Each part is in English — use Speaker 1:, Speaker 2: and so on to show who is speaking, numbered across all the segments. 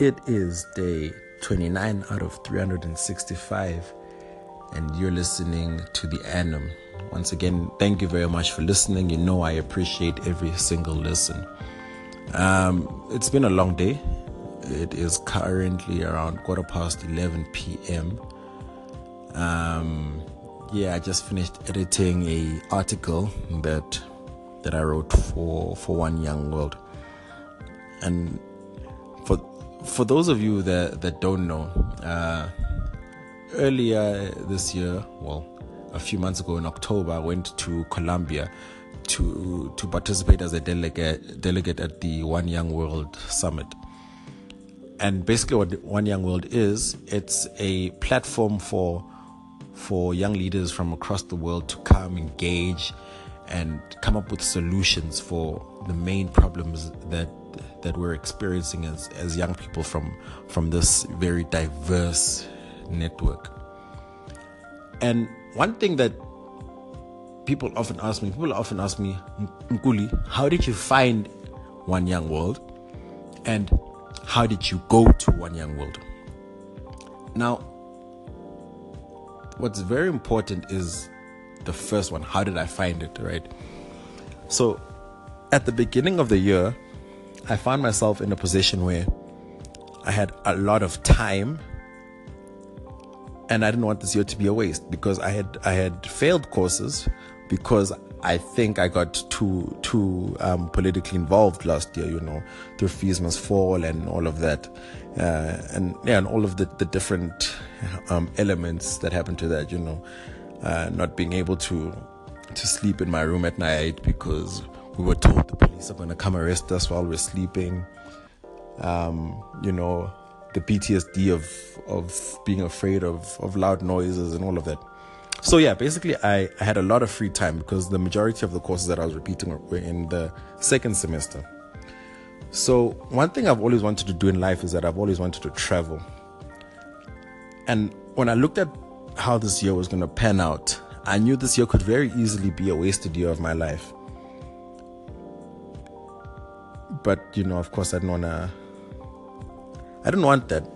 Speaker 1: It is day 29 out of 365, and you're listening to the Annum. Once again, thank you very much for listening. You know, I appreciate every single listen. Um, it's been a long day. It is currently around quarter past 11 p.m. Um, yeah, I just finished editing a article that that I wrote for for One Young World, and for those of you that that don't know, uh, earlier this year, well, a few months ago in October, I went to Colombia to to participate as a delegate delegate at the One Young World Summit. And basically, what One Young World is, it's a platform for for young leaders from across the world to come engage and come up with solutions for the main problems that that we're experiencing as, as young people from from this very diverse network. And one thing that people often ask me, people often ask me, Nkuli, how did you find One Young World? And how did you go to One Young World? Now, what's very important is the first one. How did I find it, right? So, at the beginning of the year, I found myself in a position where I had a lot of time and I didn't want this year to be a waste because I had I had failed courses because I think I got too too um, politically involved last year. You know, through fees must fall and all of that, uh, and yeah, and all of the the different um, elements that happened to that. You know, uh, not being able to to sleep in my room at night because we were told the police are going to come arrest us while we're sleeping. Um, you know, the PTSD of of being afraid of of loud noises and all of that. So yeah, basically I, I had a lot of free time because the majority of the courses that I was repeating were in the second semester. So one thing I've always wanted to do in life is that I've always wanted to travel. And when I looked at how this year was going to pan out, I knew this year could very easily be a wasted year of my life. But you know, of course, I don't want to. I didn't want that.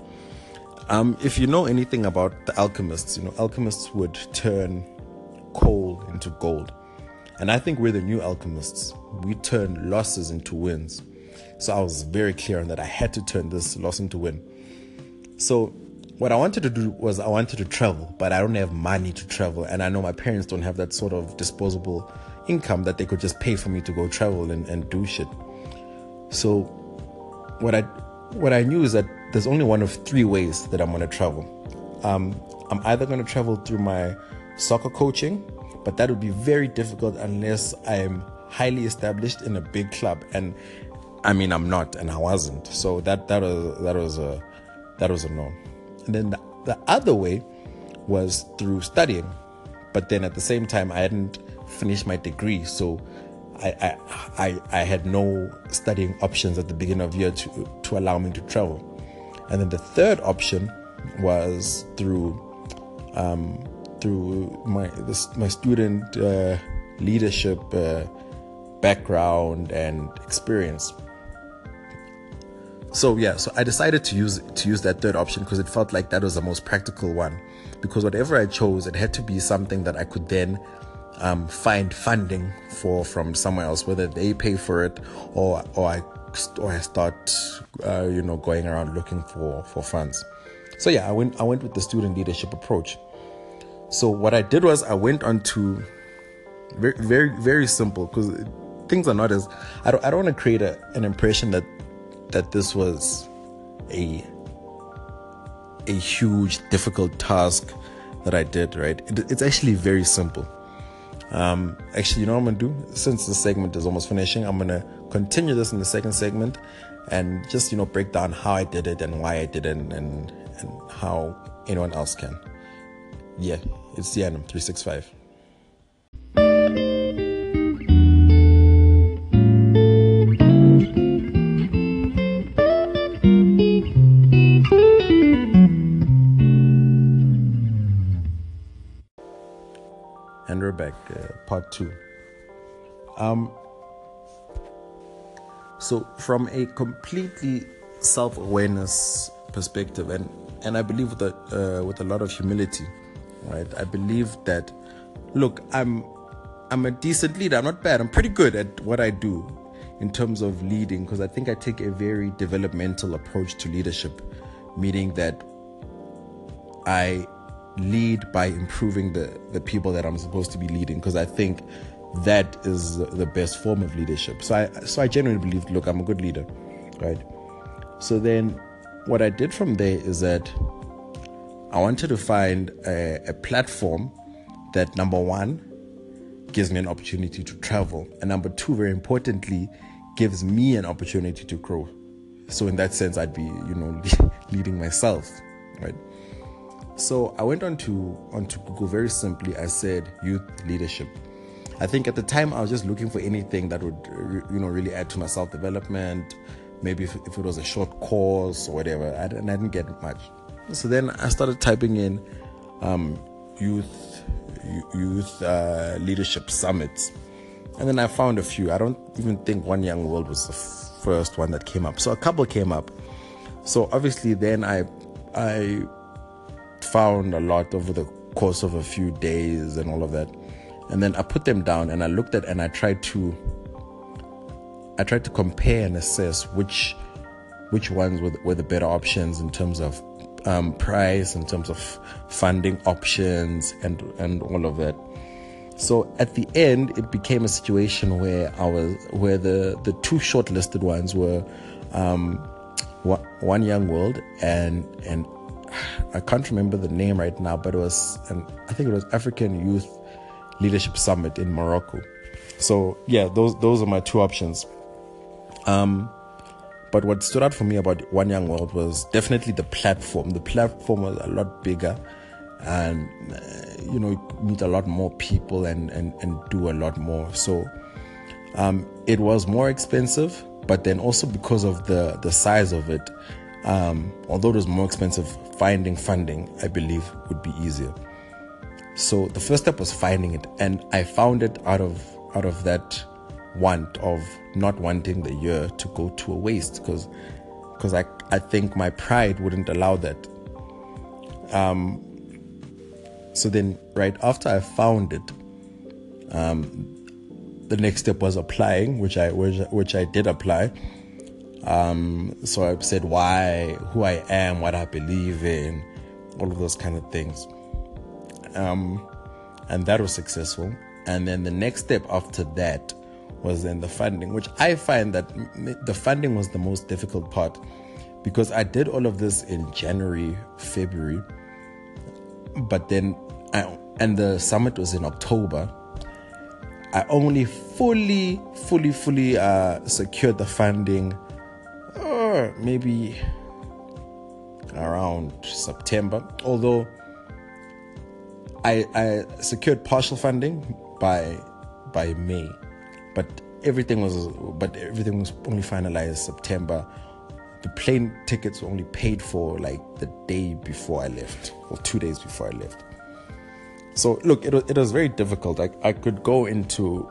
Speaker 1: Um, if you know anything about the alchemists, you know, alchemists would turn coal into gold. And I think we're the new alchemists. We turn losses into wins. So I was very clear on that. I had to turn this loss into win. So what I wanted to do was I wanted to travel, but I don't have money to travel. And I know my parents don't have that sort of disposable income that they could just pay for me to go travel and, and do shit. So what I what I knew is that there's only one of three ways that I'm going to travel. Um, I'm either going to travel through my soccer coaching, but that would be very difficult unless I'm highly established in a big club. And I mean, I'm not, and I wasn't. So that that was that was a that was a no. And then the, the other way was through studying, but then at the same time, I hadn't finished my degree, so I, I, I, had no studying options at the beginning of year to, to allow me to travel. And then the third option was through um, through my this, my student uh, leadership uh, background and experience. So yeah, so I decided to use to use that third option because it felt like that was the most practical one. Because whatever I chose, it had to be something that I could then um, find funding for from somewhere else, whether they pay for it or or I or I start uh, you know going around looking for for funds. So yeah, I went I went with the student leadership approach. So what I did was I went on to very very very simple because things are not as I don't I don't want to create a, an impression that that this was a a huge difficult task that I did right. It, it's actually very simple. Um, actually, you know what I'm gonna do? Since the segment is almost finishing, I'm gonna continue this in the second segment and just you know break down how I did it and why I did it and and, how anyone else can. Yeah, it's the Annum 365. Back, uh, part two. Um, so, from a completely self-awareness perspective, and and I believe that uh, with a lot of humility, right? I believe that, look, I'm I'm a decent leader. I'm not bad. I'm pretty good at what I do in terms of leading because I think I take a very developmental approach to leadership, meaning that I lead by improving the, the people that I'm supposed to be leading because I think that is the best form of leadership. So I so I genuinely believe, look, I'm a good leader, right? So then what I did from there is that I wanted to find a, a platform that number one gives me an opportunity to travel, and number two, very importantly, gives me an opportunity to grow. So in that sense, I'd be, you know, leading myself, right? So I went on to onto Google very simply. I said youth leadership. I think at the time I was just looking for anything that would, you know, really add to my self development. Maybe if, if, it was a short course or whatever, I, and I didn't get much. So then I started typing in um, youth youth uh, leadership summits, and then I found a few. I don't even think One Young World was the first one that came up. So a couple came up. So obviously, then I I found a lot over the course of a few days and all of that. And then I put them down and I looked at and I tried to I tried to compare and assess which which ones were the, were the better options in terms of um, price, in terms of funding options, and and all of that. So at the end, it became a situation where I was where the the two shortlisted ones were um, one young world and and I can't remember the name right now, but it was, an, I think it was African Youth Leadership Summit in Morocco. So yeah, those those are my two options. Um, but what stood out for me about One Young World was definitely the platform. The platform was a lot bigger, and uh, you know, you meet a lot more people and and and do a lot more. So um, it was more expensive, but then also because of the the size of it, um, although it was more expensive, finding funding, I believe, would be easier. So the first step was finding it, and I found it out of out of that want of not wanting the year to go to a waste because because I I think my pride wouldn't allow that. Um, so then, right after I found it, um, the next step was applying, which I which, which I did apply. Um, so I said why, who I am, what I believe in, all of those kind of things. Um, and that was successful. And then the next step after that was then the funding, which I find that the funding was the most difficult part because I did all of this in January, February, but then I, and the summit was in October. I only fully, fully, fully uh, secured the funding maybe around September. Although I, I secured partial funding by by May, but everything was but everything was only finalized September. The plane tickets were only paid for like the day before I left, or two days before I left. So look, it was, it was very difficult. I, I could go into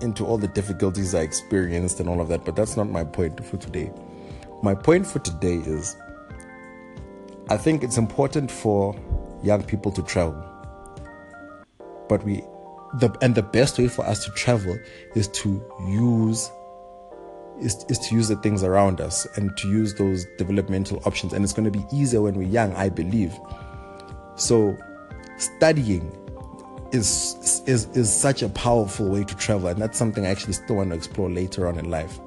Speaker 1: into all the difficulties I experienced and all of that, but that's not my point for today. My point for today is I think it's important for young people to travel. But we the and the best way for us to travel is to use is, is to use the things around us and to use those developmental options. And it's going to be easier when we're young, I believe. So studying is is is such a powerful way to travel, and that's something I actually still want to explore later on in life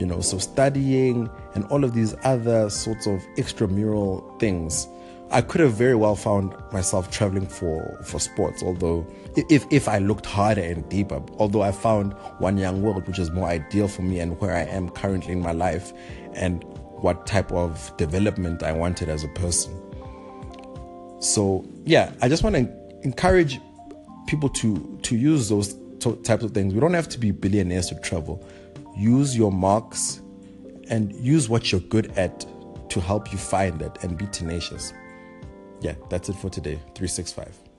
Speaker 1: you know so studying and all of these other sorts of extramural things i could have very well found myself traveling for for sports although if if i looked harder and deeper although i found one young world which is more ideal for me and where i am currently in my life and what type of development i wanted as a person. So yeah i just want to encourage people to to use those types of things. We don't have to be billionaires to travel. Use your marks and use what you're good at to help you find it and be tenacious. Yeah, that's it for today. 365.